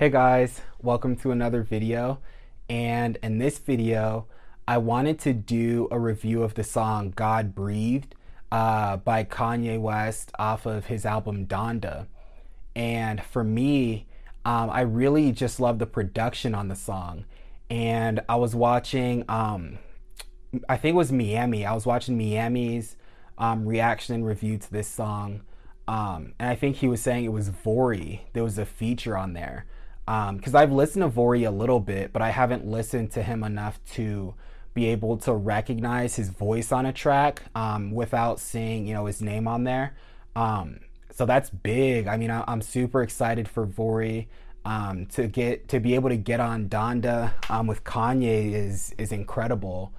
Hey guys, welcome to another video. And in this video, I wanted to do a review of the song God Breathed uh, by Kanye West off of his album Donda. And for me, um, I really just love the production on the song. And I was watching, um, I think it was Miami. I was watching Miami's um, reaction and review to this song. Um, and I think he was saying it was Vory. There was a feature on there because um, I've listened to Vory a little bit, but I haven't listened to him enough to be able to recognize his voice on a track um, without seeing, you know, his name on there. Um, so that's big. I mean, I, am super excited for Vory um, to get to be able to get on Donda um, with Kanye is is incredible.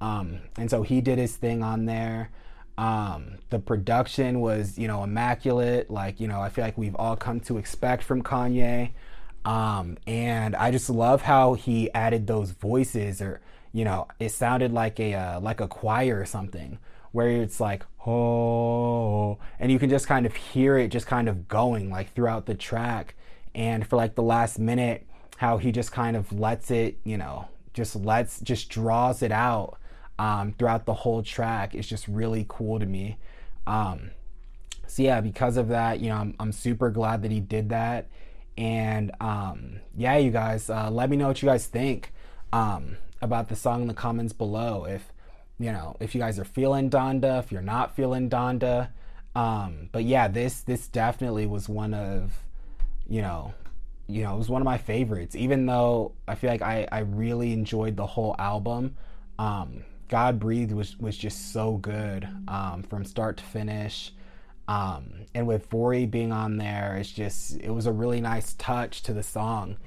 Um, and so he did his thing on there. the production was, you know, immaculate. Like, you know, I feel like we've all come to expect from Kanye. Um, and I just love how he added those voices, or you know, it sounded like a uh, like a choir or something, where it's like oh, and you can just kind of hear it just kind of going like throughout the track. And for like the last minute, how he just kind of lets it, you know, just lets just draws it out um, throughout the whole track is just really cool to me. Um, so yeah, because of that, you know, I'm, I'm super glad that he did that and um, yeah, you guys, uh, let me know what you guys think um, about the song in the comments below. If you know, if you guys are feeling Donda, if you're not feeling Donda. Um, but yeah, this this definitely was one of, you know, you know, it was one of my favorites. Even though I feel like I I really enjoyed the whole album. Um, God Breathed was was just so good um, from start to finish. Um, and with Vory being on there, it's just, it was a really nice touch to the song.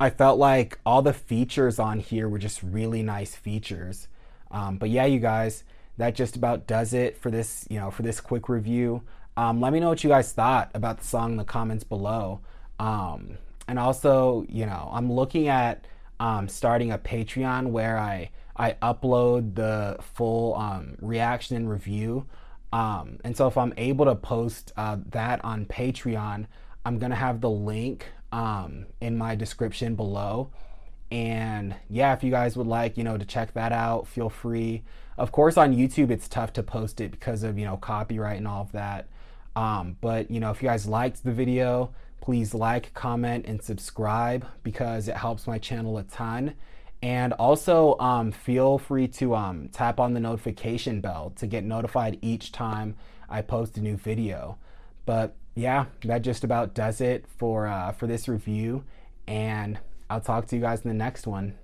I felt like all the features on here were just really nice features. Um, but yeah, you guys, that just about does it for this, you know, for this quick review. Um, let me know what you guys thought about the song in the comments below. Um, and also, you know, I'm looking at um, starting a Patreon where I I upload the full um, reaction and review um, and so if I'm able to post uh, that on Patreon, I'm going to have the link um, in my description below. And yeah, if you guys would like, you know, to check that out, feel free. Of course, on YouTube, it's tough to post it because of, you know, copyright and all of that. Um, but, you know, if you guys liked the video, please like, comment, and subscribe because it helps my channel a ton. And also, um, feel free to um, tap on the notification bell to get notified each time I post a new video. But yeah, that just about does it for uh, for this review, and I'll talk to you guys in the next one.